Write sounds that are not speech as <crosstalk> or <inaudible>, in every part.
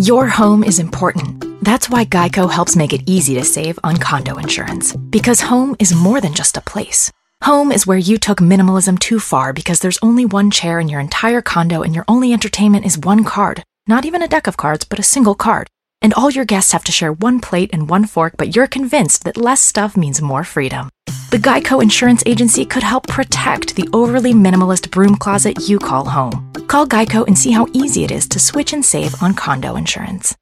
Your home is important. That's why Geico helps make it easy to save on condo insurance. Because home is more than just a place. Home is where you took minimalism too far because there's only one chair in your entire condo and your only entertainment is one card. Not even a deck of cards, but a single card. And all your guests have to share one plate and one fork, but you're convinced that less stuff means more freedom. The Geico Insurance Agency could help protect the overly minimalist broom closet you call home. Call Geico and see how easy it is to switch and save on condo insurance.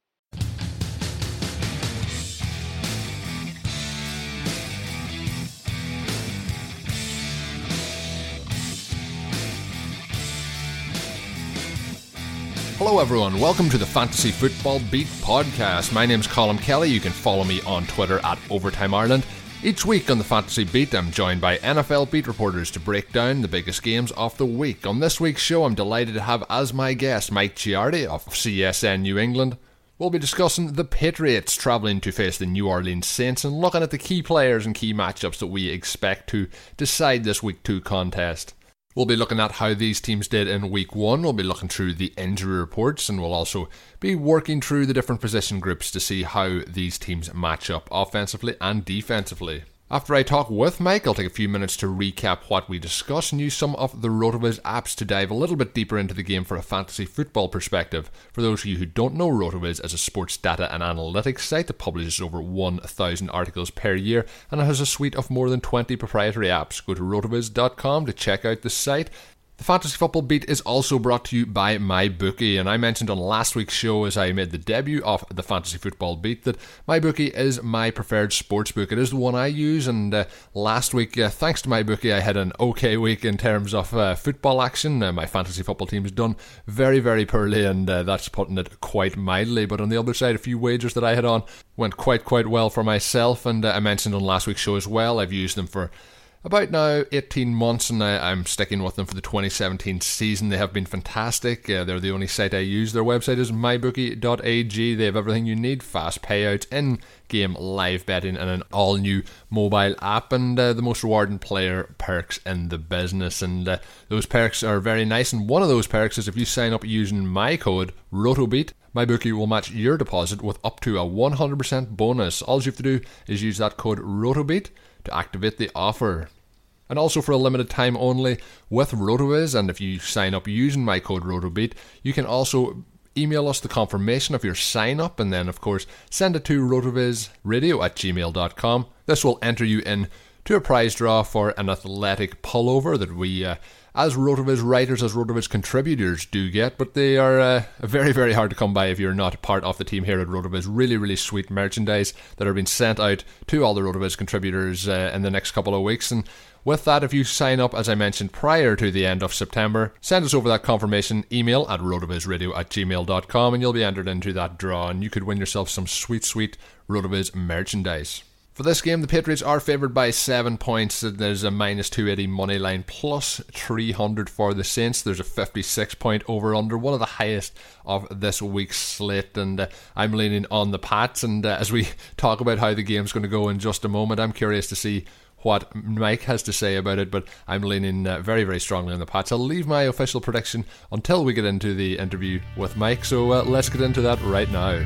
Hello, everyone. Welcome to the Fantasy Football Beat podcast. My name's Colm Kelly. You can follow me on Twitter at Overtime Ireland. Each week on the Fantasy Beat, I'm joined by NFL beat reporters to break down the biggest games of the week. On this week's show, I'm delighted to have as my guest Mike Giardi of CSN New England. We'll be discussing the Patriots travelling to face the New Orleans Saints and looking at the key players and key matchups that we expect to decide this Week 2 contest. We'll be looking at how these teams did in week one. We'll be looking through the injury reports and we'll also be working through the different position groups to see how these teams match up offensively and defensively. After I talk with Mike, I'll take a few minutes to recap what we discussed and use some of the RotoViz apps to dive a little bit deeper into the game for a fantasy football perspective. For those of you who don't know, RotoViz is a sports data and analytics site that publishes over 1,000 articles per year and it has a suite of more than 20 proprietary apps. Go to rotoviz.com to check out the site. The Fantasy Football Beat is also brought to you by MyBookie, and I mentioned on last week's show as I made the debut of the Fantasy Football Beat that MyBookie is my preferred sports book. It is the one I use, and uh, last week, uh, thanks to MyBookie, I had an okay week in terms of uh, football action. Uh, my fantasy football team has done very, very poorly, and uh, that's putting it quite mildly. But on the other side, a few wagers that I had on went quite, quite well for myself, and uh, I mentioned on last week's show as well. I've used them for about now 18 months and I, am sticking with them for the 2017 season. They have been fantastic. Uh, they're the only site I use. Their website is mybookie.ag. They have everything you need fast payouts, in game live betting, and an all new mobile app, and uh, the most rewarding player perks in the business. And uh, those perks are very nice. And one of those perks is if you sign up using my code ROTOBEAT, MyBookie will match your deposit with up to a 100% bonus. All you have to do is use that code ROTOBEAT to activate the offer. And also for a limited time only with RotoViz, and if you sign up using my code RotoBeat, you can also email us the confirmation of your sign up and then of course send it to rotovizradio at gmail.com. This will enter you in to a prize draw for an athletic pullover that we uh, as Rotoviz writers, as Rotoviz contributors do get, but they are uh, very, very hard to come by if you're not part of the team here at Rotoviz. Really, really sweet merchandise that are being sent out to all the Rotoviz contributors uh, in the next couple of weeks. And With that, if you sign up, as I mentioned, prior to the end of September, send us over that confirmation email at rotovizradio at gmail.com and you'll be entered into that draw and you could win yourself some sweet, sweet Rotoviz merchandise. For this game, the Patriots are favoured by seven points. There's a minus 280 money line plus 300 for the Saints. There's a 56 point over under, one of the highest of this week's slate. And uh, I'm leaning on the Pats. And uh, as we <laughs> talk about how the game's going to go in just a moment, I'm curious to see what Mike has to say about it, but I'm leaning uh, very, very strongly on the Pats. I'll leave my official prediction until we get into the interview with Mike. So uh, let's get into that right now.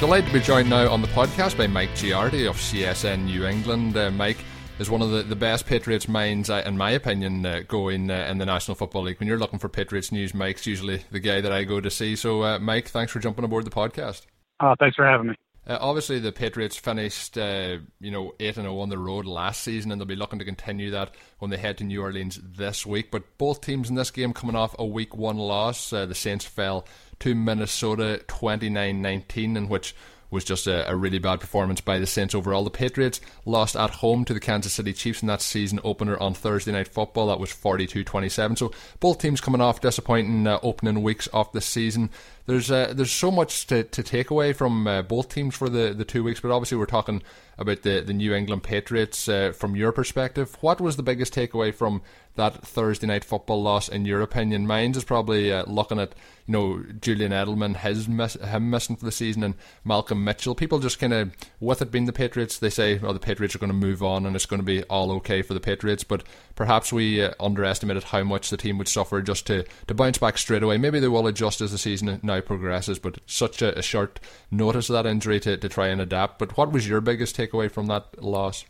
Delighted to be joined now on the podcast by Mike Giardi of CSN New England. Uh, Mike is one of the, the best Patriots minds, uh, in my opinion, uh, going uh, in the National Football League. When you're looking for Patriots news, Mike's usually the guy that I go to see. So, uh, Mike, thanks for jumping aboard the podcast. Oh, thanks for having me. Uh, obviously, the Patriots finished, uh, you know, eight and zero on the road last season, and they'll be looking to continue that when they head to New Orleans this week. But both teams in this game coming off a Week One loss. Uh, the Saints fell to Minnesota 29-19, in which was just a, a, really bad performance by the Saints overall. The Patriots lost at home to the Kansas City Chiefs in that season opener on Thursday Night Football. That was 42 27. So both teams coming off disappointing uh, opening weeks of the season there's uh, there's so much to, to take away from uh, both teams for the, the two weeks, but obviously we're talking about the, the New England Patriots uh, from your perspective. What was the biggest takeaway from that Thursday night football loss in your opinion? Mine is probably uh, looking at you know Julian Edelman, his miss, him missing for the season, and Malcolm Mitchell. People just kind of with it being the Patriots, they say oh the Patriots are going to move on and it's going to be all okay for the Patriots, but perhaps we uh, underestimated how much the team would suffer just to to bounce back straight away. Maybe they will adjust as the season now progresses, but such a, a short notice of that injury to, to try and adapt. But what was your biggest takeaway from that loss?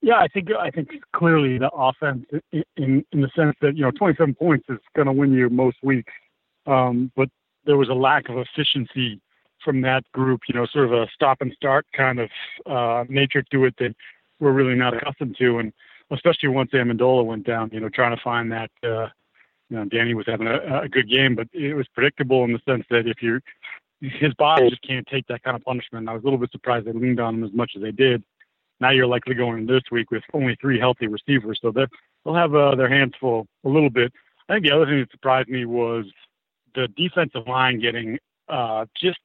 Yeah, I think I think clearly the offense in in, in the sense that you know 27 points is going to win you most weeks, um, but there was a lack of efficiency from that group. You know, sort of a stop and start kind of uh, nature to it that we're really not accustomed to, and especially once Amendola went down. You know, trying to find that uh, you know, Danny was having a, a good game, but it was predictable in the sense that if you his body just can't take that kind of punishment. I was a little bit surprised they leaned on him as much as they did. Now you're likely going this week with only three healthy receivers, so they'll have uh, their hands full a little bit. I think the other thing that surprised me was the defensive line getting uh, just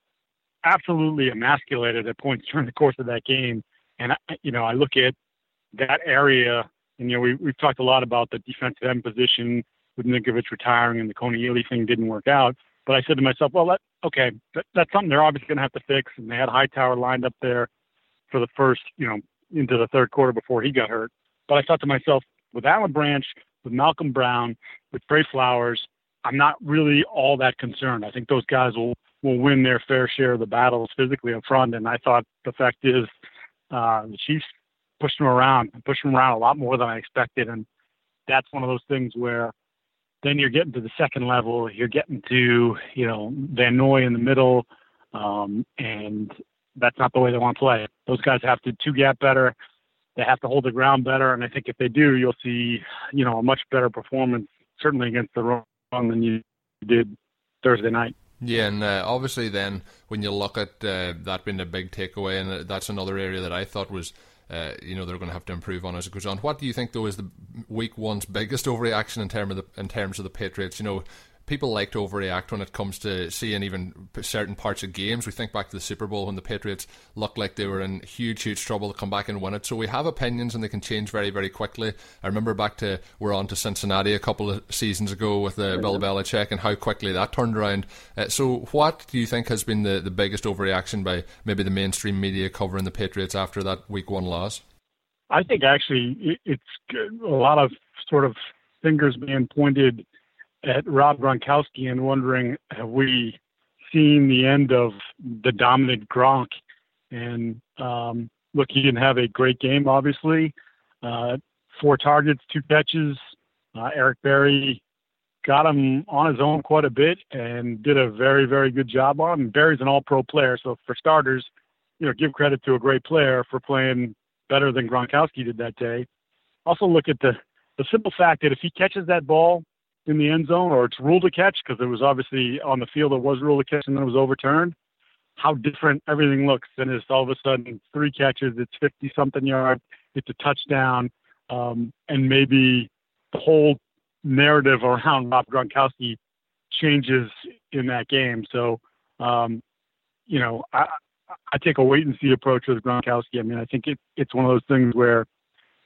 absolutely emasculated at points <laughs> during the course of that game. And I, you know, I look at that area, and you know, we we've talked a lot about the defensive end position with Ninkovich retiring and the Kony Ealy thing didn't work out. But I said to myself, well, that, okay, that, that's something they're obviously going to have to fix. And they had Hightower lined up there for the first, you know, into the third quarter before he got hurt. But I thought to myself, with Alan Branch, with Malcolm Brown, with Trey Flowers, I'm not really all that concerned. I think those guys will will win their fair share of the battles physically up front. And I thought the fact is, uh, the Chiefs pushed them around, and pushed them around a lot more than I expected. And that's one of those things where then you're getting to the second level. You're getting to, you know, Van Noy in the middle, um, and that's not the way they want to play. Those guys have to two gap better. They have to hold the ground better, and I think if they do, you'll see, you know, a much better performance, certainly against the run than you did Thursday night. Yeah, and uh, obviously, then when you look at uh, that being a big takeaway, and that's another area that I thought was uh, you know they're going to have to improve on as it goes on. What do you think though is the week one's biggest overreaction in terms of the in terms of the Patriots? You know, people like to overreact when it comes to seeing even certain parts of games. We think back to the Super Bowl when the Patriots looked like they were in huge, huge trouble to come back and win it. So we have opinions and they can change very, very quickly. I remember back to we're on to Cincinnati a couple of seasons ago with uh, Bill Belichick and how quickly that turned around. Uh, so what do you think has been the, the biggest overreaction by maybe the mainstream media covering the Patriots after that Week One loss? I think actually it's a lot of sort of fingers being pointed at Rob Gronkowski and wondering have we seen the end of the dominant Gronk? And um, look, he didn't have a great game, obviously. Uh, four targets, two catches. Uh, Eric Berry got him on his own quite a bit and did a very, very good job on him. Berry's an all-pro player, so for starters, you know, give credit to a great player for playing better than Gronkowski did that day. Also, look at the the simple fact that if he catches that ball in the end zone or it's ruled a catch because it was obviously on the field it was ruled a catch and then it was overturned. how different everything looks. And it's all of a sudden three catches, it's 50 something yards, it's a touchdown, um, and maybe the whole narrative around Rob Gronkowski changes in that game. So, um, you know, I, I take a wait and see approach with Gronkowski. I mean, I think it, it's one of those things where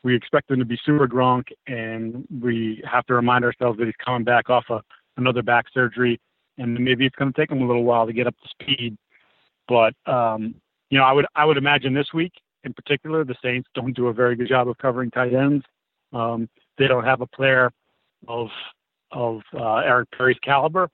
we expect him to be super Gronk, and we have to remind ourselves that he's coming back off a, another back surgery, and maybe it's going to take him a little while to get up to speed. But um, you know, I would I would imagine this week in particular, the Saints don't do a very good job of covering tight ends. Um, they don't have a player of of uh, Eric Berry's caliber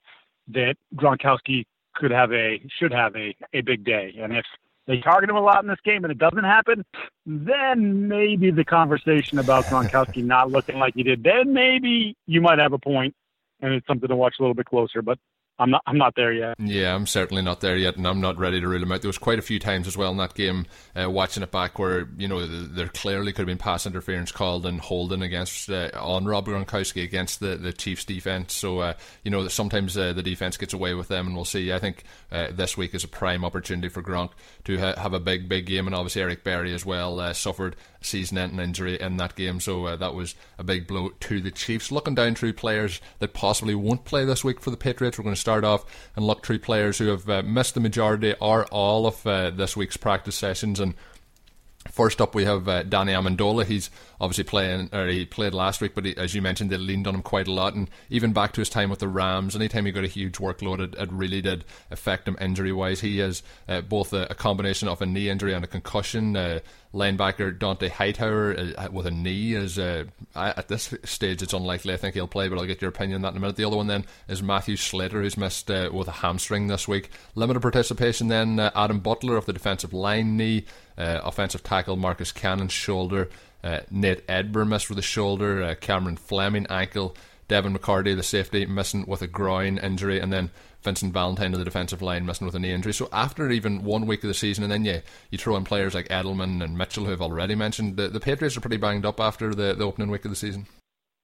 that Gronkowski could have a should have a a big day. And if they target him a lot in this game and it doesn't happen, then maybe the conversation about Gronkowski not looking like he did, then maybe you might have a point and it's something to watch a little bit closer. But I'm not. I'm not there yet. Yeah, I'm certainly not there yet, and I'm not ready to rule him out. There was quite a few times as well in that game, uh, watching it back, where you know there clearly could have been pass interference called and holding against uh, on Rob Gronkowski against the, the Chiefs defense. So uh, you know sometimes uh, the defense gets away with them, and we'll see. I think uh, this week is a prime opportunity for Gronk to ha- have a big, big game, and obviously Eric Berry as well uh, suffered season-ending injury in that game, so that was a big blow to the Chiefs. Looking down through players that possibly won't play this week for the Patriots, we're going to start off and look through players who have uh, missed the majority or all of uh, this week's practice sessions. And First up, we have uh, Danny Amendola. He's obviously playing, or he played last week, but he, as you mentioned, they leaned on him quite a lot. And even back to his time with the Rams, anytime he got a huge workload, it, it really did affect him injury wise. He has uh, both a, a, combination of a knee injury and a concussion. Uh, linebacker Dont'a Hightower uh, with a knee is uh, at this stage it's unlikely. I think he'll play, but I'll get your opinion on that in a minute. The other one then is Matthew Slater, who's missed uh, with a hamstring this week. Limited participation then uh, Adam Butler of the defensive line knee, uh, offensive tackle Marcus Cannon shoulder, uh, Nate Ebner missed with a shoulder, Cameron Fleming ankle. Devin McCourty, the safety, missing with a groin injury, and then Vincent Valentine of the defensive line missing with a knee injury. So after even one week of the season, and then you you throw in players like Edelman and Mitchell, who have already mentioned, the, the Patriots are pretty banged up after the, the opening week of the season.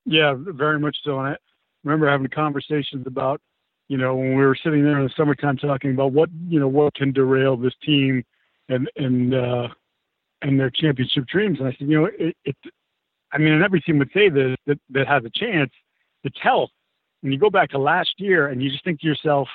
Yeah, very much so. And I remember having conversations about, you know, when we were sitting there in the summertime talking about what you know what can derail this team and and uh, and their championship dreams. And I said, you know, it, it I mean, and every team would say this that that has a chance. It's health when you go back to last year and you just think to yourself,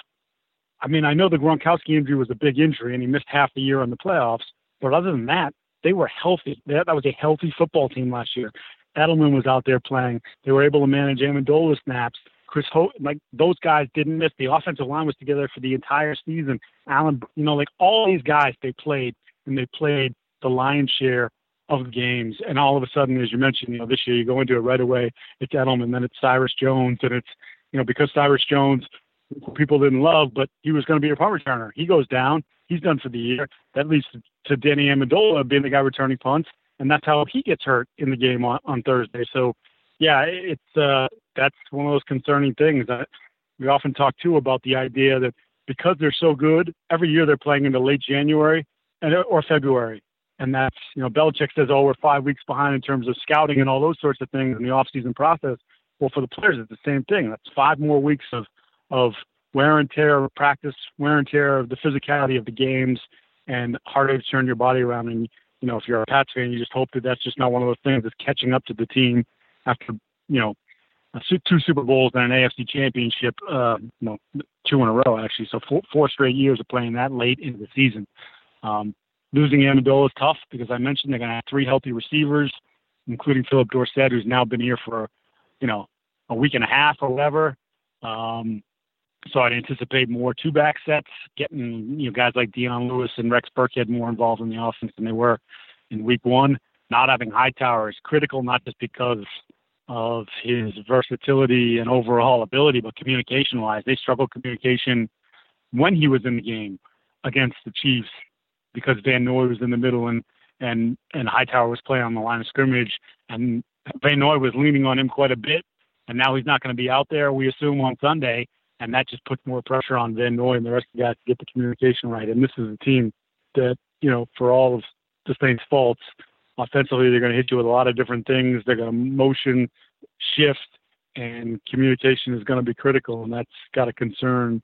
I mean, I know the Gronkowski injury was a big injury and he missed half the year in the playoffs, but other than that, they were healthy. That, that was a healthy football team last year. Edelman was out there playing. They were able to manage Amendola snaps. Chris like those guys didn't miss. The offensive line was together for the entire season. Allen, you know, like all these guys, they played and they played the lion's share of games. And all of a sudden, as you mentioned, you know, this year you go into it right away. It's Edelman, then it's Cyrus Jones, and it's you know, because Cyrus Jones, people didn't love, but he was going to be a punt returner. He goes down. He's done for the year. That leads to Danny Amendola being the guy returning punts, and that's how he gets hurt in the game on, on Thursday. So, yeah, it's uh, that's one of those concerning things that we often talk too about the idea that because they're so good, every year they're playing into late January and or February. And that's, you know, Belichick says, oh, we're five weeks behind in terms of scouting and all those sorts of things in the offseason process. Well, for the players, it's the same thing. That's five more weeks of of wear and tear of practice, wear and tear of the physicality of the games, and to turn your body around. And you know, if you're a Pats fan, you just hope that that's just not one of those things that's catching up to the team after you know two Super Bowls and an AFC Championship. Uh, you know, two in a row actually. So four, four straight years of playing that late into the season. Um, losing Amendola is tough because I mentioned they're going to have three healthy receivers, including Philip Dorsett, who's now been here for you know, a week and a half or whatever. Um, so I'd anticipate more two back sets, getting you know guys like Dion Lewis and Rex Burkhead more involved in the offense than they were in week one. Not having Hightower is critical, not just because of his versatility and overall ability, but communication wise. They struggled communication when he was in the game against the Chiefs because Van Noy was in the middle and and and Hightower was playing on the line of scrimmage and Van Noy was leaning on him quite a bit, and now he's not going to be out there, we assume, on Sunday, and that just puts more pressure on Van Noy and the rest of the guys to get the communication right. And this is a team that, you know, for all of the Saints' faults, offensively, they're going to hit you with a lot of different things. They're going to motion, shift, and communication is going to be critical, and that's got to concern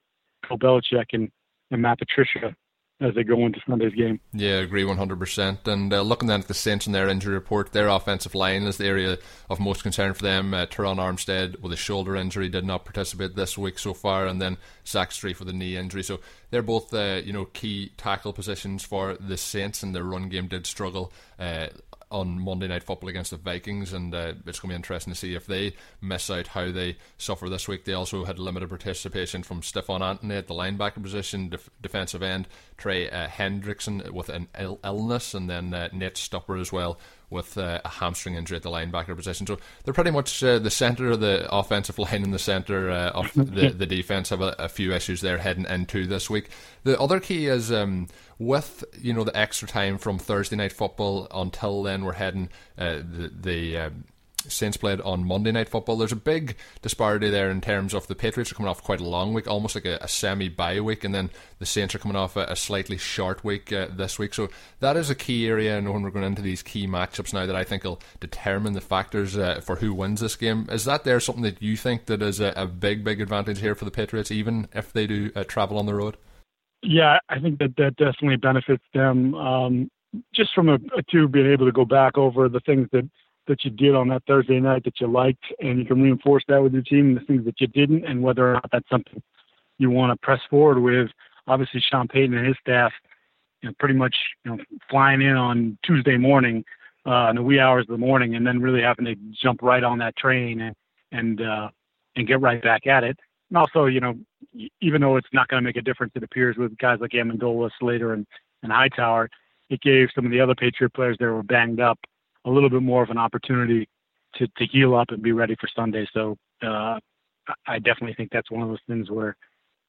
Bill Belichick and, and Matt Patricia as they go into Sunday's game. Yeah, I agree 100%. And uh, looking then at the Saints and their injury report, their offensive line is the area of most concern for them. Uh, Terron Armstead with a shoulder injury did not participate this week so far, and then Zach Strief with a knee injury. So they're both uh, you know key tackle positions for the Saints, and their run game did struggle. On Monday Night Football against the Vikings, and uh, it's going to be interesting to see if they miss out how they suffer this week. They also had limited participation from Stephone Anthony at the linebacker position, def- defensive end Trey uh, Hendrickson with an Ill- illness, and then uh, Nate Stupar as well with uh, a hamstring injury at the linebacker position. So they're pretty much uh, the centre of the offensive <laughs> line and the centre uh, of the, the defence have a, a, few issues there heading into this week. The other key is um, with you know the extra time from Thursday night football until then we're heading uh, the the um, Saints played on Monday Night Football. There's a big disparity there in terms of the Patriots are coming off quite a long week, almost like a, a semi bye week, and then the Saints are coming off a, a slightly short week uh, this week. So that is a key area, and when we're going into these key matchups now, that I think will determine the factors uh, for who wins this game. Is that there something that you think that is a, a big, big advantage here for the Patriots, even if they do uh, travel on the road? Yeah, I think that that definitely benefits them. Um, just from a, a two being able to go back over the things that that you did on that Thursday night that you liked, and you can reinforce that with your team, the things that you didn't, and whether or not that's something you want to press forward with. Obviously, Sean Payton and his staff, you know, pretty much you know flying in on Tuesday morning, uh, in the wee hours of the morning, and then really having to jump right on that train and and uh, and get right back at it. And also, you know, even though it's not going to make a difference, it appears with guys like Amendola, Slater, and and Hightower, it gave some of the other Patriot players that were banged up a little bit more of an opportunity to, to heal up and be ready for Sunday. So uh, I definitely think that's one of those things where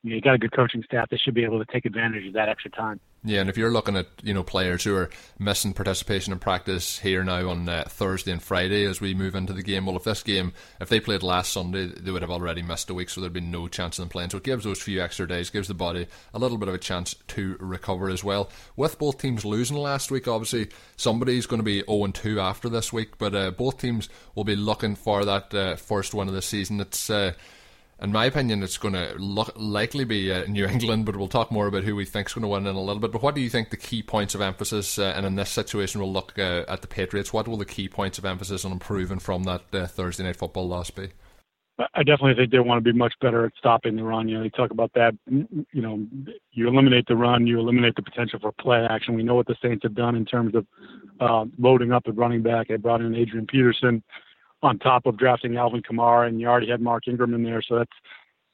you, know, you got a good coaching staff that should be able to take advantage of that extra time. Yeah, and if you're looking at you know players who are missing participation in practice here now on uh, Thursday and Friday as we move into the game, well, if this game, if they played last Sunday, they would have already missed a week, so there'd be no chance of them playing. So it gives those few extra days, gives the body a little bit of a chance to recover as well. With both teams losing last week, obviously somebody's going to be 0 2 after this week, but uh, both teams will be looking for that uh, first win of the season. It's uh, in my opinion, it's going to likely be uh, New England, but we'll talk more about who we think is going to win in a little bit. But what do you think the key points of emphasis, uh, and in this situation, we'll look uh, at the Patriots. What will the key points of emphasis on improving from that uh, Thursday night football loss be? I definitely think they want to be much better at stopping the run. You know, they talk about that. You know, you eliminate the run, you eliminate the potential for play action. We know what the Saints have done in terms of uh, loading up at running back. They brought in Adrian Peterson on top of drafting Alvin Kamara, and you already had Mark Ingram in there. So that's,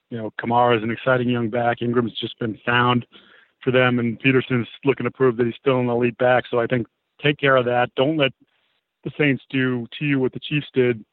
you know, Kamara is an exciting young back. Ingram's just been found for them, and Peterson's looking to prove that he's still an elite back. So I think take care of that. Don't let the Saints do to you what the Chiefs did.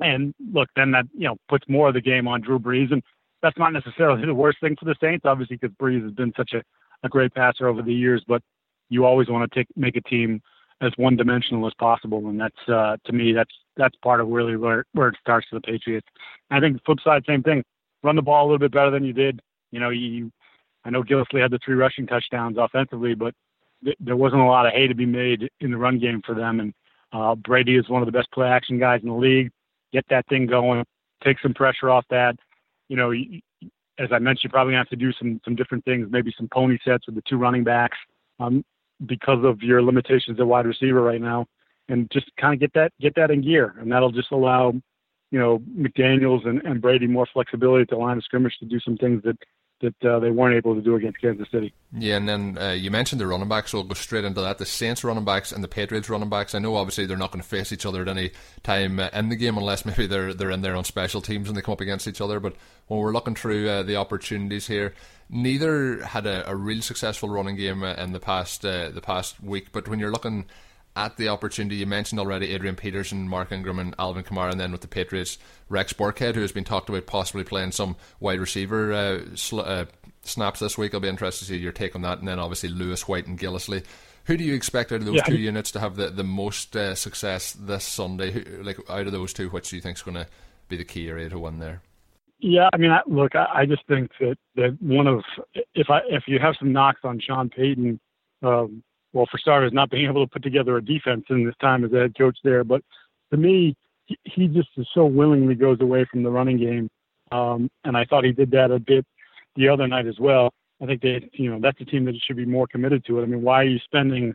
And look, then that you know puts more of the game on Drew Brees, and that's not necessarily <laughs> the worst thing for the Saints, obviously, because Brees has been such a, a great passer over the years. But you always want to take make a team as one dimensional as possible, and that's uh, to me that's that's part of really where where it starts for the Patriots. And I think the flip side, same thing. Run the ball a little bit better than you did. You know, you I know Gillislee had the three rushing touchdowns offensively, but th- there wasn't a lot of hay to be made in the run game for them. And uh, Brady is one of the best play action guys in the league. Get that thing going, take some pressure off that. You know, as I mentioned, you probably have to do some some different things, maybe some pony sets with the two running backs. Um, because of your limitations at wide receiver right now, and just kind of get that get that in gear, and that'll just allow you know McDaniels and, and Brady more flexibility at the line of scrimmage to do some things that that uh, they weren't able to do against Kansas City. Yeah, and then uh, you mentioned the running backs, so we'll go straight into that. The Saints running backs and the Patriots running backs. I know obviously they're not going to face each other at any time uh, in the game unless <laughs> maybe they're they're in there on special teams and they come up against each other. But when we're looking through uh, the opportunities here, neither had a, a real successful running game uh, in the past uh, the past week. But when you're looking at the opportunity. You mentioned already Adrian Peterson, Mark Ingram, and Alvin Kamara, and then with the Patriots, Rex Burkhead, who has been talked about possibly playing some wide receiver uh, sl- uh, snaps this week. I'll be interested to see your take on that. And then obviously Lewis White and Gillislee. Who do you expect out of those yeah. two units to have the, the most uh, success this Sunday? Who, like out of those two, which do you think is going to be the key area to win there? Yeah, I mean, I, look, I, I just think that that one of if I if you have some knocks on Sean Payton, um, well, for starters, not being able to put together a defense in this time as a head coach there, but to me, he, just is so willingly goes away from the running game, um, and I thought he did that a bit the other night as well. I think they, you know, that's a team that should be more committed to it. I mean, why are you spending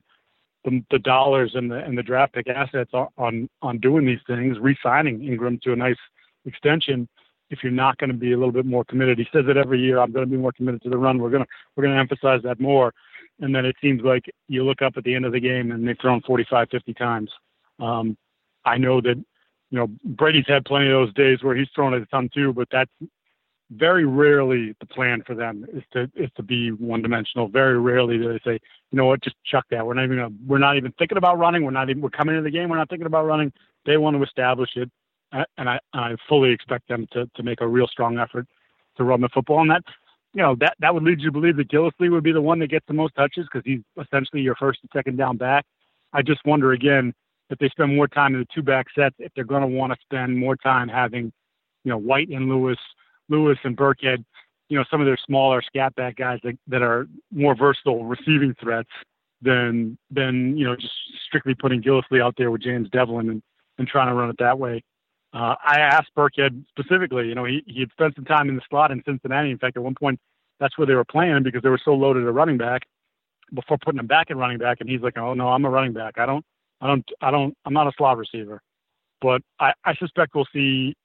the, the dollars and the and the draft pick assets on, on doing these things, re-signing Ingram to a nice extension? If you're not going to be a little bit more committed, he says it every year. I'm going to be more committed to the run. We're gonna we're gonna emphasize that more. And then it seems like you look up at the end of the game and they've thrown 45, 50 times. Um, I know that you know Brady's had plenty of those days where he's thrown it a ton too, but that's very rarely the plan for them is to is to be one dimensional. Very rarely do they say, you know what, just chuck that. We're not even gonna, we're not even thinking about running. We're not even we're coming into the game. We're not thinking about running. They want to establish it, and I I fully expect them to to make a real strong effort to run the football. And that you know that that would lead you to believe that Gillislee would be the one that gets the most touches because he's essentially your first and second down back. I just wonder again if they spend more time in the two back sets if they're going to want to spend more time having you know White and Lewis Lewis and Burkhead, you know, some of their smaller scat back guys that, that are more versatile receiving threats than than you know just strictly putting Gillislee out there with James Develin and, and trying to run it that way. Uh, I asked Burkhead specifically. You know, he he had spent some time in the slot in Cincinnati. In fact, at one point, that's where they were playing because they were so loaded at running back before putting him back at running back. And he's like, "Oh no, I'm a running back. I don't, I don't, I don't, I'm not a slot receiver." But I, I suspect we'll see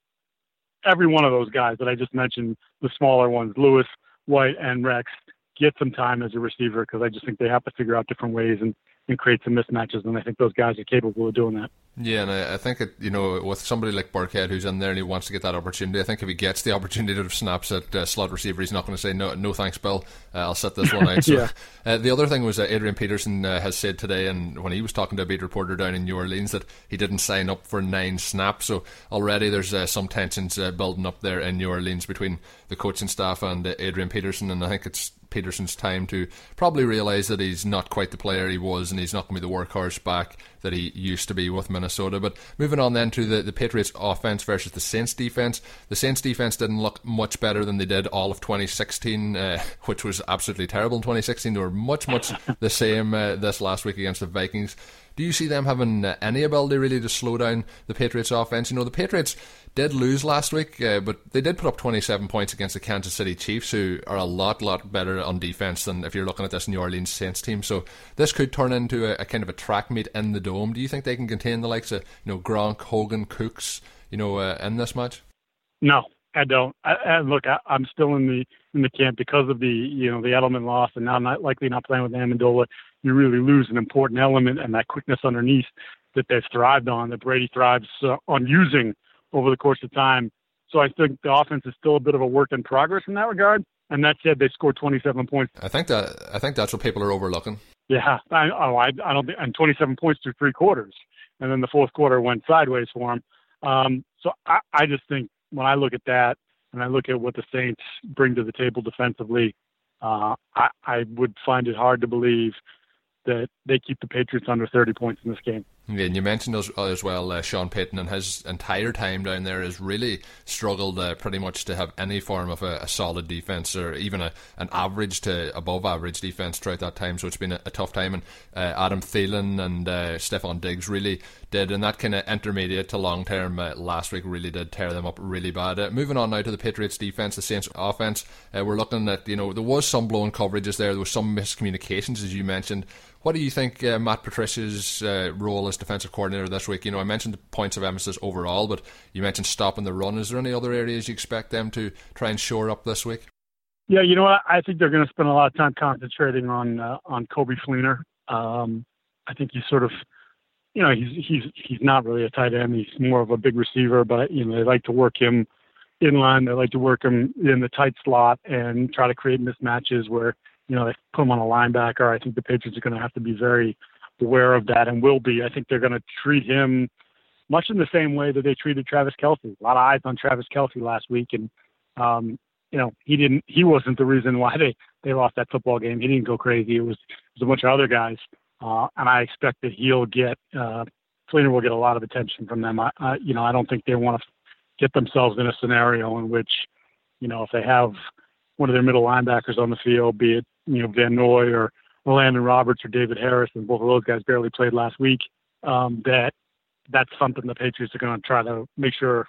every one of those guys that I just mentioned, the smaller ones, Lewis, White, and Rex, get some time as a receiver because I just think they have to figure out different ways and, and create some mismatches, and I think those guys are capable of doing that. Yeah, and I, I think it, you know with somebody like Burkhead who's in there and he wants to get that opportunity, I think if he gets the opportunity to snaps at uh, slot receiver, he's not going to say no, no thanks, Bill. Uh, I'll set this one out. <laughs> So, yeah. uh, the other thing was that Adrian Peterson uh, has said today, and when he was talking to a beat reporter down in New Orleans, that he didn't sign up for nine snaps. So already there's uh, some tensions uh, building up there in New Orleans between the coaching staff and Adrian Peterson, and I think it's Peterson's time to probably realise that he's not quite the player he was and he's not going to be the workhorse back that he used to be with Minnesota. But moving on then to the, the Patriots offense versus the Saints defense. The Saints defense didn't look much better than they did all of 2016, uh, <laughs> which was absolutely terrible in 2016. They were much, much <laughs> the same uh, this last week against the Vikings. Do you see them having uh, any ability really to slow down the Patriots offense? You know, the Patriots did lose last week, uh, but they did put up 27 points against the Kansas City Chiefs, who are a lot, lot better on defense than if you're looking at this New Orleans Saints team. So this could turn into a, a kind of a track meet in the dome. Do you think they can contain the likes of you know Gronk, Hogan, Cooks, you know, uh, in this match? No, I don't. I, I, look, I, am still in the in the camp because of the you know the Edelman loss, and now not likely not playing with Amendola. You really lose an important element and that quickness underneath that they've thrived on, that Brady thrives uh, on using over the course of time. So I think the offense is still a bit of a work in progress in that regard. And that said, they scored 27 points. I think that I think that's what people are overlooking. Yeah, I, oh, I, I don't think, and 27 points through three quarters, and then the fourth quarter went sideways for them. Um, so I, I just think when I look at that and I look at what the Saints bring to the table defensively, uh, I, I would find it hard to believe that they keep the Patriots under 30 points in this game. Yeah, and you mentioned as, as well uh, Sean Payton and his entire time down there has really struggled uh, pretty much to have any form of a, a, solid defense or even a, an average to above average defense throughout that time. So it's been a, a tough time. And uh, Adam Thielen and uh, Stefon Diggs really did, and that kind of intermediate to long term uh, last week really did tear them up really bad. Uh, moving on now to the Patriots defense, the Saints offense, we're looking at you know there was some blown coverages there, there was some miscommunications as you mentioned. What do you think uh, Matt Patricia's uh, role as defensive coordinator this week? You know, I mentioned the points of emphasis overall, but you mentioned stopping the run. Is there any other areas you expect them to try and shore up this week? Yeah, you know what? I think they're going to spend a lot of time concentrating on uh, on Coby Fleener. Um, I think he's sort of, you know, he's he's he's not really a tight end. He's more of a big receiver, but you know they like to work him in line. They like to work him in the tight slot and try to create mismatches where you know, they put him on a linebacker. I think the Patriots are going to have to be very aware of that and will be. I think they're going to treat him much in the same way that they treated Travis Kelce. A lot of eyes on Travis Kelce last week, and um, you know, he didn't. He wasn't the reason why they they lost that football game. He didn't go crazy. It was it was a bunch of other guys, uh, and I expect that he'll get. Uh, Fleener will get a lot of attention from them. I, I you know, I don't think they want to get themselves in a scenario in which, you know, if they have one of their middle linebackers on the field, be it you know Van Noy or Landon Roberts or David Harris, and both of those guys barely played last week. Um, that that's something the Patriots are going to try to make sure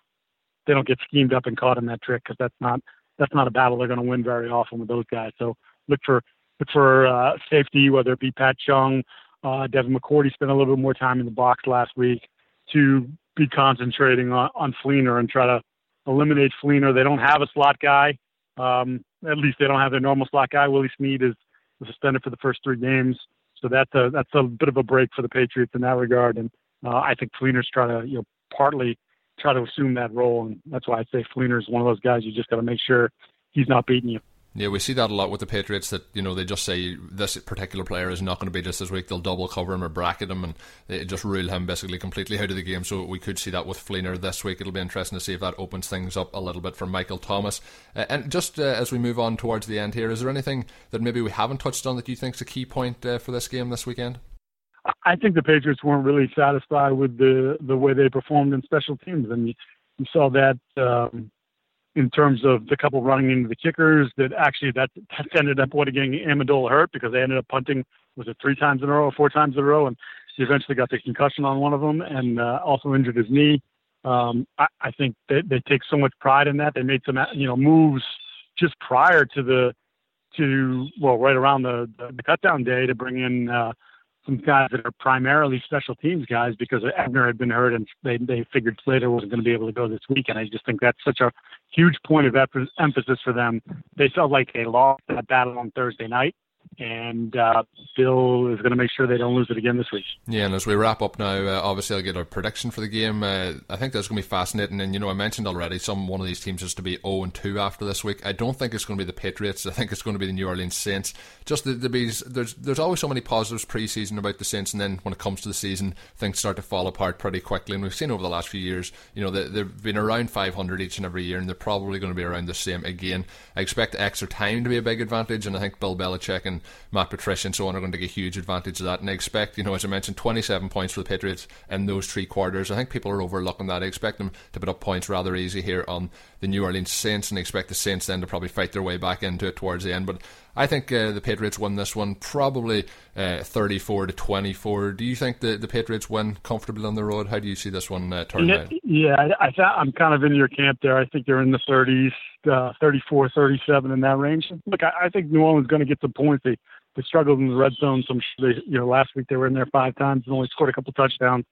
they don't get schemed up and caught in that trick because that's not that's not a battle they're going to win very often with those guys. So look for look for uh, safety, whether it be Pat Chung, uh, Devin McCourty spent a little bit more time in the box last week to be concentrating on, on Fleener and try to eliminate Fleener. They don't have a slot guy. Um, at least they don't have their normal slot guy. Willie Snead is suspended for the first three games, so that's a that's a bit of a break for the Patriots in that regard. And uh, I think Fleener's trying to you know partly try to assume that role, and that's why I say Fleener is one of those guys you just got to make sure he's not beating you. Yeah, we see that a lot with the Patriots. That you know they just say this particular player is not going to be just this week. They'll double cover him or bracket him, and they just rule him basically completely out of the game. So we could see that with Fleener this week. It'll be interesting to see if that opens things up a little bit for Michael Thomas. Uh, and just uh, as we move on towards the end here, is there anything that maybe we haven't touched on that you think is a key point uh, for this game this weekend? I think the Patriots weren't really satisfied with the the way they performed in special teams, and you, saw that. Um, in terms of the couple running into the kickers that actually that, that ended up what getting Amendola hurt because they ended up punting was it three times in a row or four times in a row and he eventually got the concussion on one of them and uh, also injured his knee. Um, I, I think they, they take so much pride in that. They made some you know moves just prior to the to well right around the the, the cutdown day to bring in uh, some guys that are primarily special teams guys because Ebner had been hurt and they they figured Slater wasn't going to be able to go this week. And I just think that's such a huge point of emphasis for them. They felt like they lost that battle on Thursday night, and uh, Bill is going to make sure they don't lose it again this week. Yeah, and as we wrap up now, uh, obviously I'll get a prediction for the game. Uh, I think that's going to be fascinating, and you know I mentioned already some one of these teams is to be 0 and 2 after this week. I don't think it's going to be the Patriots. I think it's going to be the New Orleans Saints. Just the, the there's there's always so many positives preseason about the Saints, and then when it comes to the season, things start to fall apart pretty quickly. And we've seen over the last few years, you know, they, they've been around 500 each and every year, and they're probably going to be around the same again. I expect extra time to be a big advantage, and I think Bill Belichick and Matt Patricia and so on are going to a huge advantage of that. And I expect, you know, as I mentioned, 27 points for the Patriots in those three quarters. I think people are overlooking that. I expect them to put up points rather easy here on the New Orleans Saints, and expect the Saints then to probably fight their way back into it towards the end. But I think uh, the Patriots win this one probably uh, 34 to 24. Do you think the, the Patriots win comfortably on the road? How do you see this one uh, turn yeah, out? Yeah, I, I, I'm kind of in your camp there. I think they're in the 30s, uh, 34, 37 in that range. Look, I, I think New Orleans is going to get some points. They they struggled in the red zone. So I'm sure they, you know, last week they were in there five times and only scored a couple touchdowns.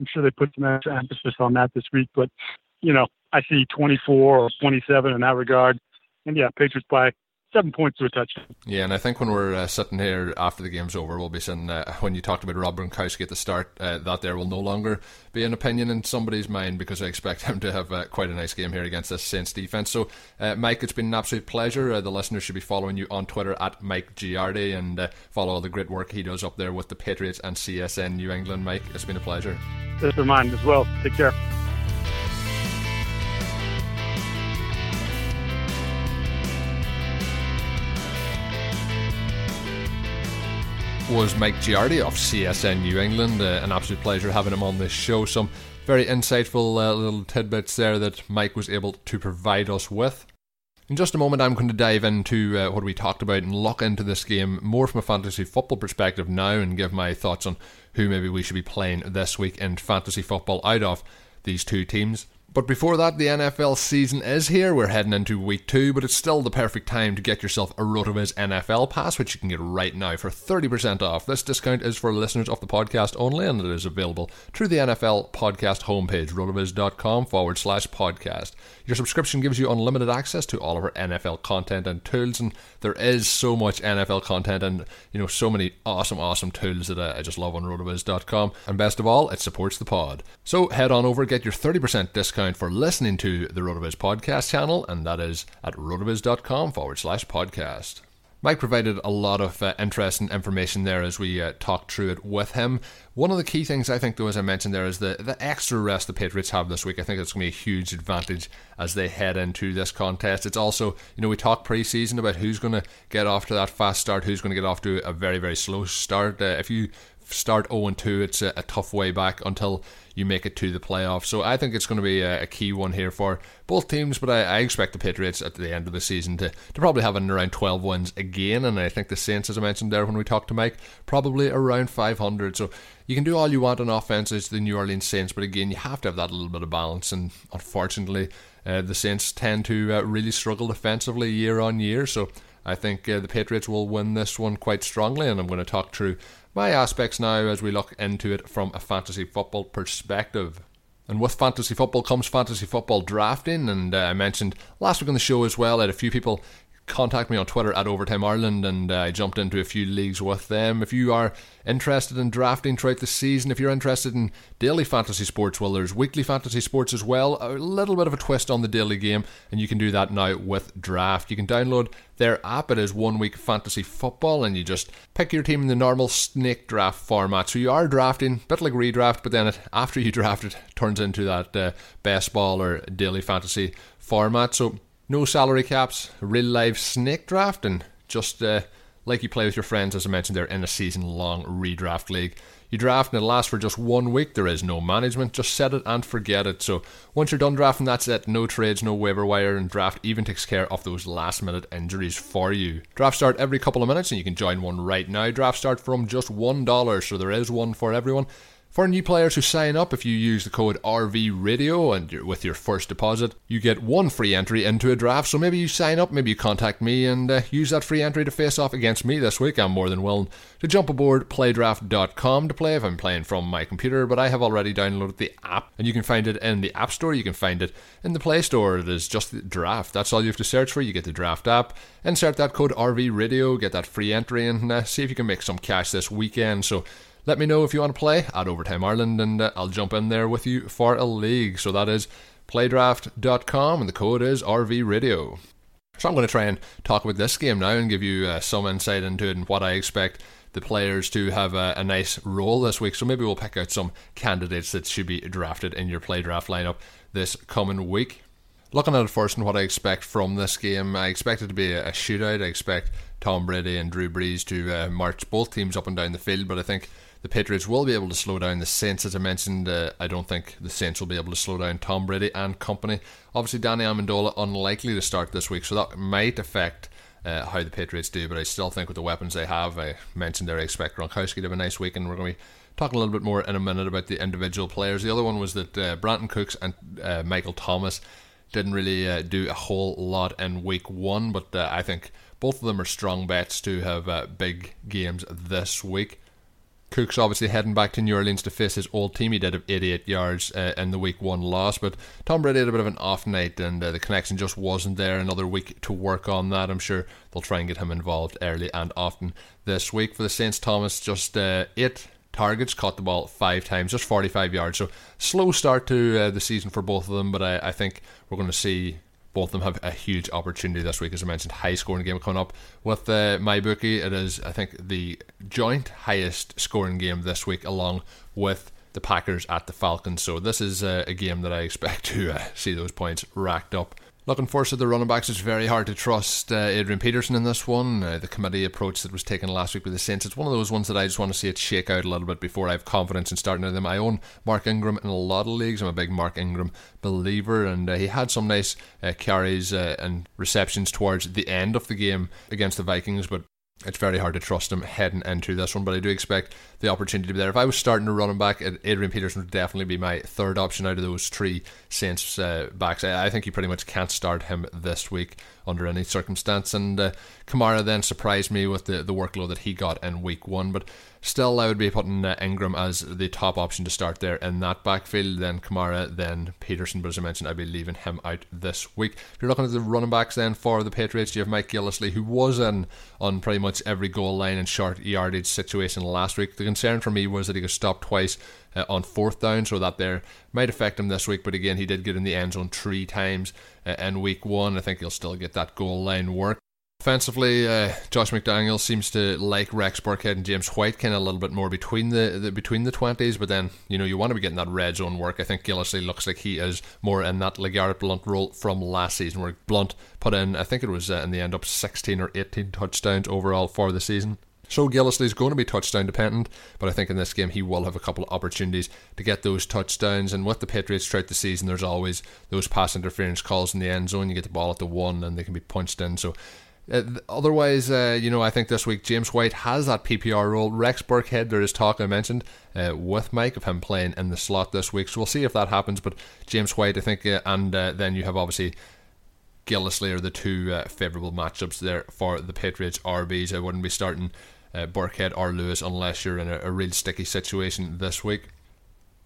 I'm sure they put some extra emphasis on that this week. But, you know, I see 24 or 27 in that regard. And yeah, Patriots by seven points to a touchdown. Yeah, and I think when we're uh, sitting here after the game's over, we'll be saying uh, when you talked about Rob Gronkowski at the start, uh, that there will no longer be an opinion in somebody's mind because I expect <laughs> him to have uh, quite a nice game here against this Saints defense. So, uh, Mike, it's been an absolute pleasure. Uh, the listeners should be following you on Twitter at Mike Giardi and follow all the great work he does up there with the Patriots and CSN New England. Mike, it's been a pleasure. It's been mine as well. Take care. Was Mike Giardi of CSN New England. Uh, an absolute pleasure having him on this show. Some very insightful uh, little tidbits there that Mike was able to provide us with. In just a moment, I'm going to dive into uh, what we talked about and look into this game more from a fantasy football perspective now and give my thoughts on who maybe we should be playing this week in fantasy football out of these two teams. But before that, the NFL season is here. We're heading into week two, but it's still the perfect time to get yourself a RotoViz NFL pass, which you can get right now for 30% off. This discount is for listeners of the podcast only, and it is available through the NFL podcast homepage, rotoviz.com forward slash podcast. Your subscription gives you unlimited access to all of our NFL content and tools, and there is so much NFL content and you know so many awesome, awesome tools that I, I just love on rotoviz.com. And best of all, it supports the pod. So head on over, get your 30% discount for listening to the Rotoviz podcast channel, and that is at rotoviz.com forward slash podcast. Mike provided a lot of uh, interesting information there as we uh, talked through it with him. One of the key things I think, though, as I mentioned there, is the, the extra rest the Patriots have this week. I think it's going to be a huge advantage as they head into this contest. It's also, you know, we talked preseason about who's going to get off to that fast start, who's going to get off to a very, very slow start. Uh, if you start 0 2, it's a, a, tough way back until you make it to the playoffs. So I think it's going to be a, a key one here for both teams, but I, I, expect the Patriots at the end of the season to, to probably have an around 12 wins again. And I think the Saints, as I mentioned there when we talked to Mike, probably around 500. So you can do all you want on offense as the New Orleans Saints, but again, you have to have that little bit of balance. And unfortunately, uh, the Saints tend to uh, really struggle defensively year on year. So I think uh, the Patriots will win this one quite strongly, and I'm going to talk through my aspects now as we look into it from a fantasy football perspective. And with fantasy football comes fantasy football drafting. And uh, I mentioned last week on the show as well, I had a few people contact me on Twitter at Overtime Ireland, and uh, I jumped into a few leagues with them. If you are interested in drafting throughout the season, if you're interested in daily fantasy sports, well, there's weekly fantasy sports as well. A little bit of a twist on the daily game, and you can do that now with Draft. You can download their app. It is one week fantasy football, and you just pick your team in the normal snake draft format. So you are drafting, a bit like redraft, but then it, after you <laughs> draft it, turns into that uh, best ball or daily fantasy format. So no salary caps, real live snake draft, and just uh, like you play with your friends, as I mentioned, they're in a season long redraft league. You draft and it lasts for just one week. There is no management. Just set it and forget it. So once you're done drafting, that's it. No trades, no waiver wire, and draft even takes care of those last minute injuries for you. Draft start every couple of minutes, and you can join one right now. Draft start from just one dollar, so there is one for everyone. For new players who sign up, if you use the code RVRadio and with your first deposit, you get one free entry into a draft. So maybe you sign up, maybe you contact me and uh, use that free entry to face off against me this week. I'm more than willing to jump aboard playdraft.com to play if I'm playing from my computer, but I have already downloaded the app and you can find it in the App Store, you can find it in the Play Store. It is just the draft. That's all you have to search for. You get the draft app, insert that code RVRadio, get that free entry, and uh, see if you can make some cash this weekend. So let me know if you want to play at Overtime Ireland, and uh, I'll jump in there with you for a league. So that is playdraft.com, and the code is RVRadio. So I'm going to try and talk about this game now and give you uh, some insight into it and what I expect the players to have a, a, nice role this week. So maybe we'll pick out some candidates that should be drafted in your play draft lineup this coming week. Looking at it first and what I expect from this game, I expect it to be a, a shootout. I expect Tom Brady and Drew Brees to uh, march both teams up and down the field, but I think the Patriots will be able to slow down the Saints. As I mentioned, uh, I don't think the Saints will be able to slow down Tom Brady and company. Obviously, Danny Amendola unlikely to start this week, so that might affect uh, how the Patriots do. But I still think with the weapons they have, I mentioned there I expect Gronkowski to have a nice week, and we're going to be talking a little bit more in a minute about the individual players. The other one was that uh, Brandin Cooks and uh, Michael Thomas didn't really uh, do a whole lot in week one, but uh, I think both of them are strong bets to have uh, big games this week. Cook's obviously heading back to New Orleans to face his old team. He did have 88 yards uh, in the week one loss, but Tom Brady had a bit of an off night and uh, the connection just wasn't there. Another week to work on that. I'm sure they'll try and get him involved early and often this week. For the Saints, Thomas just uh, eight targets, caught the ball five times, just 45 yards. So slow start to uh, the season for both of them, but I, I think we're going to see both of them have a huge opportunity this week. As I mentioned, high scoring game coming up with uh, MyBookie. It is, I think, the joint highest scoring game this week, along with the Packers at the Falcons. So this is uh, a game that I expect <laughs> to uh, see those points racked up Looking forward to the running backs, it's very hard to trust uh, Adrian Peterson in this one. Uh, the committee approach that was taken last week with the Saints, it's one of those ones that I just want to see it shake out a little bit before I have confidence in starting them. I own Mark Ingram in a lot of leagues. I'm a big Mark Ingram believer, and uh, he had some nice uh, carries uh, and receptions towards the end of the game against the Vikings, but it's very hard to trust him heading into this one, but I do expect the opportunity to be there. If I was starting to run him back, Adrian Peterson would definitely be my third option out of those three Saints uh, backs. I, I, think you pretty much can't start him this week under any circumstance. And uh, Kamara then surprised me with the, the workload that he got in week one, but Still, I would be putting uh, Ingram as the top option to start there in that backfield. Then Kamara, then Peterson. But as I mentioned, I'd be leaving him out this week. If you're looking at the running backs then for the Patriots, you have Mike Gillislee, who was in on pretty much every goal line and short yardage situation last week. The concern for me was that he got stopped twice uh, on fourth down, so that there might affect him this week. But again, he did get in the end zone three times uh, in week one. I think he'll still get that goal line work. Offensively, uh, Josh McDaniel seems to like Rex Burkhead and James White kind of a little bit more between the, the between the twenties, but then you know you want to be getting that red zone work. I think Gillislee looks like he is more in that LeGarrette Blount role from last season, where Blount put in I think it was uh, in the end up sixteen or eighteen touchdowns overall for the season. So Gillislee is going to be touchdown dependent, but I think in this game he will have a couple of opportunities to get those touchdowns. And with the Patriots throughout the season, there's always those pass interference calls in the end zone. You get the ball at the one, and they can be punched in. So uh, otherwise, uh, you know, I think this week James White has that PPR role. Rex Burkhead, there is talk I mentioned uh, with Mike of him playing in the slot this week, so we'll see if that happens. But James White, I think, uh, and uh, then you have obviously Gillislee are the two favourable matchups there for the Patriots RBs. I wouldn't be starting Burkhead or Lewis unless you're in a, a real sticky situation this week.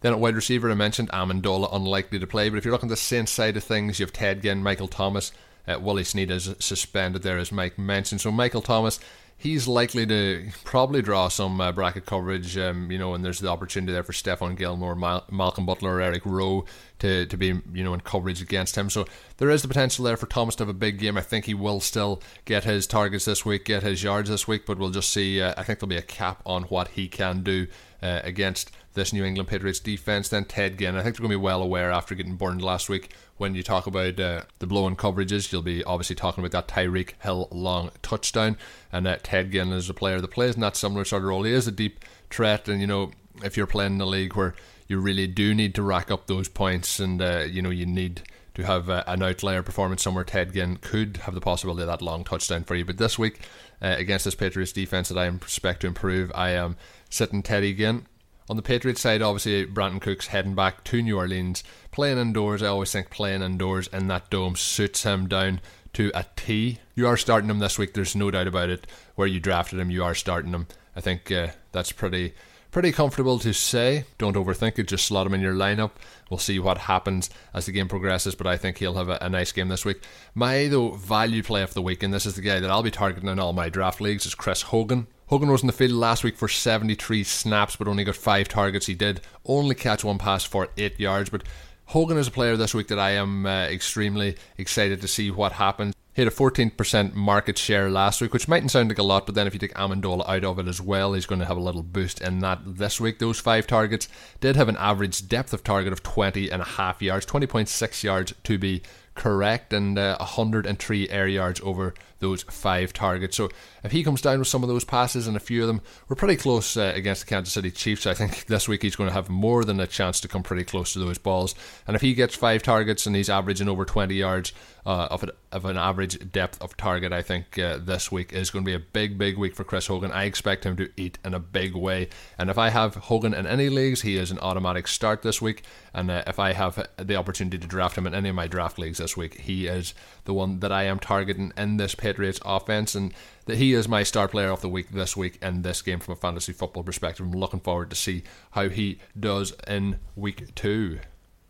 Then at wide receiver, I mentioned Amendola unlikely to play, but if you're looking at the Saints side of things, you have Ted Ginn, Michael Thomas, uh, Willie Snead is suspended there, as Mike mentioned. So Michael Thomas, he's likely to probably draw some uh, bracket coverage, um, you know, and there's the opportunity there for Stephon Gilmore, Mal- Malcolm Butler, Eric Rowe to, to be, you know, in coverage against him. So there is the potential there for Thomas to have a big game. I think he will still get his targets this week, get his yards this week, but we'll just see. Uh, I think there'll be a cap on what he can do uh, against this New England Patriots defense. Then Ted Ginn, I think they're going to be well aware after getting burned last week. When you talk about uh, the blown coverages, you'll be obviously talking about that Tyreek Hill long touchdown. And uh, Ted Ginn is a player that plays in that similar sort of role. He is a deep threat, and you know if you're playing in a league where you really do need to rack up those points, and uh, you know you need to have uh, an outlier performance somewhere, Ted Ginn could have the possibility of that long touchdown for you. But this week, uh, against this Patriots defense that I expect to improve, I am sitting Teddy Ginn. On the Patriots side, obviously, Brandin Cooks heading back to New Orleans. Playing indoors, I always think playing indoors in that dome suits him down to a T. You are starting him this week, there's no doubt about it. Where you drafted him, you are starting him. I think uh, that's pretty pretty comfortable to say. Don't overthink it, just slot him in your lineup. We'll see what happens as the game progresses, but I think he'll have a, a, nice game this week. My though value play of the week, and this is the guy that I'll be targeting in all my draft leagues, is Chris Hogan. Hogan was in the field last week for 73 snaps, but only got five targets. He did only catch one pass for eight yards, but Hogan is a player this week that I am uh, extremely excited to see what happens. He had a 14% market share last week, which mightn't sound like a lot, but then if you take Amendola out of it as well, he's going to have a little boost in that this week. Those five targets did have an average depth of target of 20 and a half yards, 20.6 yards to be correct, and uh, 103 air yards over those five targets. So if he comes down with some of those passes and a few of them, we're pretty close uh, against the Kansas City Chiefs. I think this week he's going to have more than a chance to come pretty close to those balls. And if he gets five targets and he's averaging over 20 yards uh, of, a, of an average depth of target, I think uh, this week is going to be a big, big week for Chris Hogan. I expect him to eat in a big way. And if I have Hogan in any leagues, he is an automatic start this week. And uh, if I have the opportunity to draft him in any of my draft leagues this week, he is the one that I am targeting in this Patriots offense, and that he is my star player of the week this week and this game from a fantasy football perspective. I'm looking forward to see how he does in week two.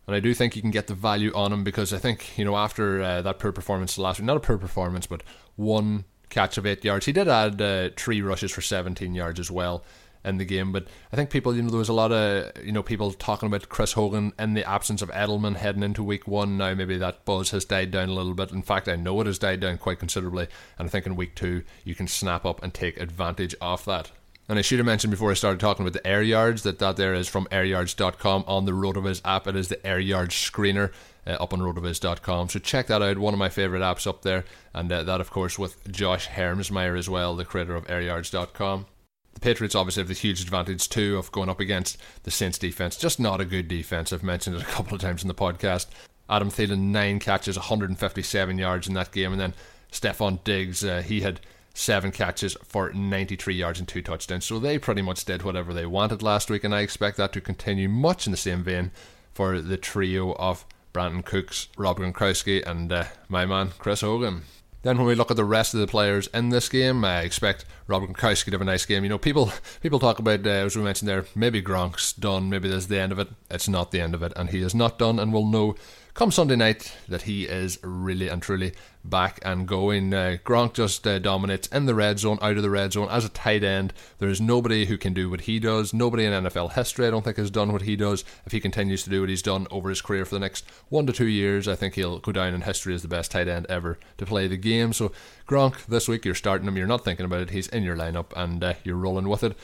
And I do think you can get the value on him because I think, you know, after uh, that poor performance last week, not a poor performance, but one catch of eight yards, he did add uh, three rushes for 17 yards as well in the game. But I think people, you know, there was a lot of you know people talking about Chris Hogan in the absence of Edelman heading into week one. Now maybe that buzz has died down a little bit. In fact, I know it has died down quite considerably, and I think in week two you can snap up and take advantage of that. And I should have mentioned before I started talking about the air yards that that there is from airyards.com on the RotoViz app. It is the air yards screener. Uh, up on rotoviz.com. So check that out. One of my favorite apps up there, and uh, that, of course, with Josh Hermsmeyer as well, the creator of airyards.com. The Patriots obviously have the huge advantage too of going up against the Saints defense. Just not a good defense. I've mentioned it a <laughs> couple of times in the podcast. Adam Thielen nine catches, 157 yards in that game, and then Stefon Diggs uh, he had seven catches for 93 yards and two touchdowns. So they pretty much did whatever they wanted last week, and I expect that to continue much in the same vein for the trio of Brandin Cooks, Rob Gronkowski, and uh, my man Chris Hogan. Then when we look at the rest of the players in this game, I expect Robert Gronkowski to have a nice game. You know, people people talk about uh, as we mentioned there, maybe Gronk's done, maybe this is the end of it. It's not the end of it, and he is not done, and we'll know come Sunday night that he is really and truly back and going. Uh, Gronk just uh, dominates in the red zone, out of the red zone as a tight end. There is nobody who can do what he does. Nobody in NFL history, I don't think, has done what he does. If he continues to do what he's done over his career for the next one to two years, I think he'll go down in history as the best tight end ever to play the game. So Gronk, this week you're starting him. You're not thinking about it. He's in your lineup and uh, you're rolling with it.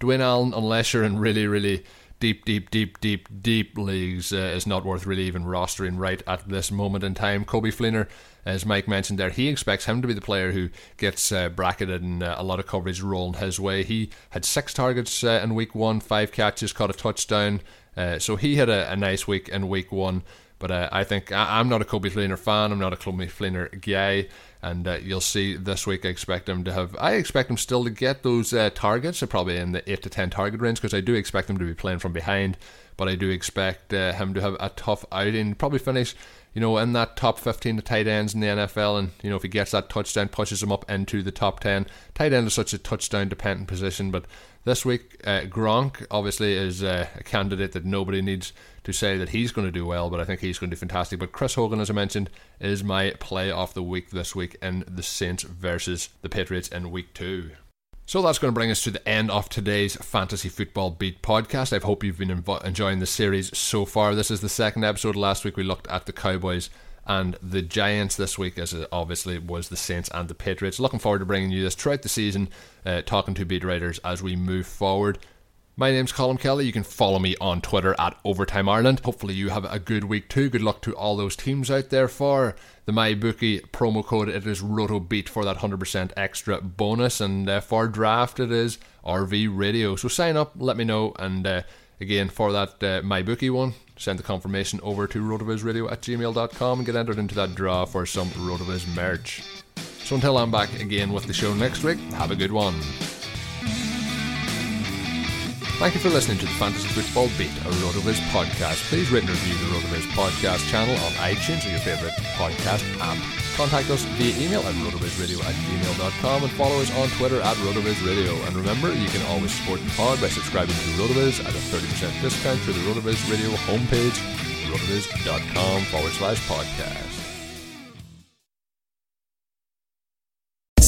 Dwayne Allen, unless you're in really, really deep, deep, deep, deep, deep leagues uh, is not worth really even rostering right at this moment in time. Coby Fleener, as Mike mentioned there, he expects him to be the player who gets uh, bracketed and uh, a lot of coverage rolling his way. He had six targets uh, in week one, five catches, caught a touchdown. Uh, so he had a, a, nice week in week one. But uh, I think I, am not a Coby Fleener fan. I'm not a Coby Fleener guy. And uh, you'll see this week. I expect him to have. I expect him still to get those uh, targets, probably in the eight to ten target range, because I do expect him to be playing from behind. But I do expect uh, him to have a tough outing. Probably finish you know, in that top 15 of tight ends in the NFL. And, you know, if he gets that touchdown, pushes him up into the top 10. Tight end is such a touchdown dependent position. But this week, uh, Gronk obviously is uh, a candidate that nobody needs to say that he's going to do well, but I think he's going to do fantastic. But Chris Hogan, as I mentioned, is my play of the week this week in the Saints versus the Patriots in week two. So that's going to bring us to the end of today's Fantasy Football Beat podcast. I hope you've been enjoying the series so far. This is the second episode. Last week we looked at the Cowboys and the Giants. This week, as obviously was the Saints and the Patriots. Looking forward to bringing you this throughout the season, uh, talking to beat writers as we move forward. My name's Colin Kelly. You can follow me on Twitter at Overtime Ireland. Hopefully, you have a good week too. Good luck to all those teams out there for the MyBookie promo code. It is RotoBeat for that 100% extra bonus. And uh, for draft, it is RV Radio. So sign up, let me know. And uh, again, for that uh, MyBookie one, send the confirmation over to rotovizradio at gmail.com and get entered into that draw for some Rotoviz merch. So until I'm back again with the show next week, have a good one. Thank you for listening to the Fantasy Football Beat, a RotoViz podcast. Please rate and review the RotoViz podcast channel on iTunes or your favourite podcast app. Contact us via email at rotovizradio at gmail.com and follow us on Twitter at rotovizradio. And remember, you can always support the pod by subscribing to RotoViz at a 30% discount through the RotoViz Radio homepage, rotoviz.com forward slash podcast.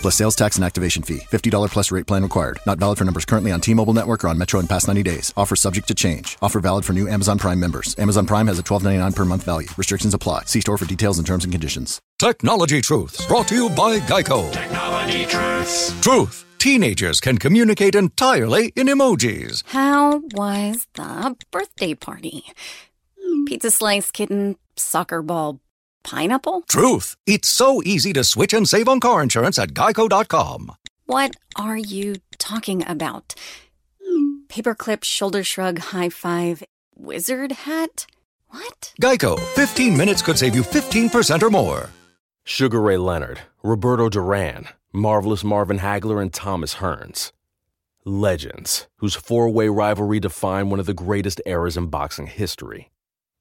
plus sales tax and activation fee. $50 plus rate plan required. Not valid for numbers currently on T-Mobile network or on Metro in past 90 days. Offer subject to change. Offer valid for new Amazon Prime members. Amazon Prime has a $12.99 per month value. Restrictions apply. See store for details and terms and conditions. Technology Truths brought to you by Geico. Technology Truths. Truth. Teenagers can communicate entirely in emojis. How was the birthday party? Pizza slice, kitten, soccer ball, Pineapple? Truth. It's so easy to switch and save on car insurance at geico.com. What are you talking about? Paperclip, shoulder shrug, high five, wizard hat? What? Geico. 15 minutes could save you 15% or more. Sugar Ray Leonard, Roberto Duran, Marvelous Marvin Hagler, and Thomas Hearns. Legends, whose four way rivalry defined one of the greatest eras in boxing history.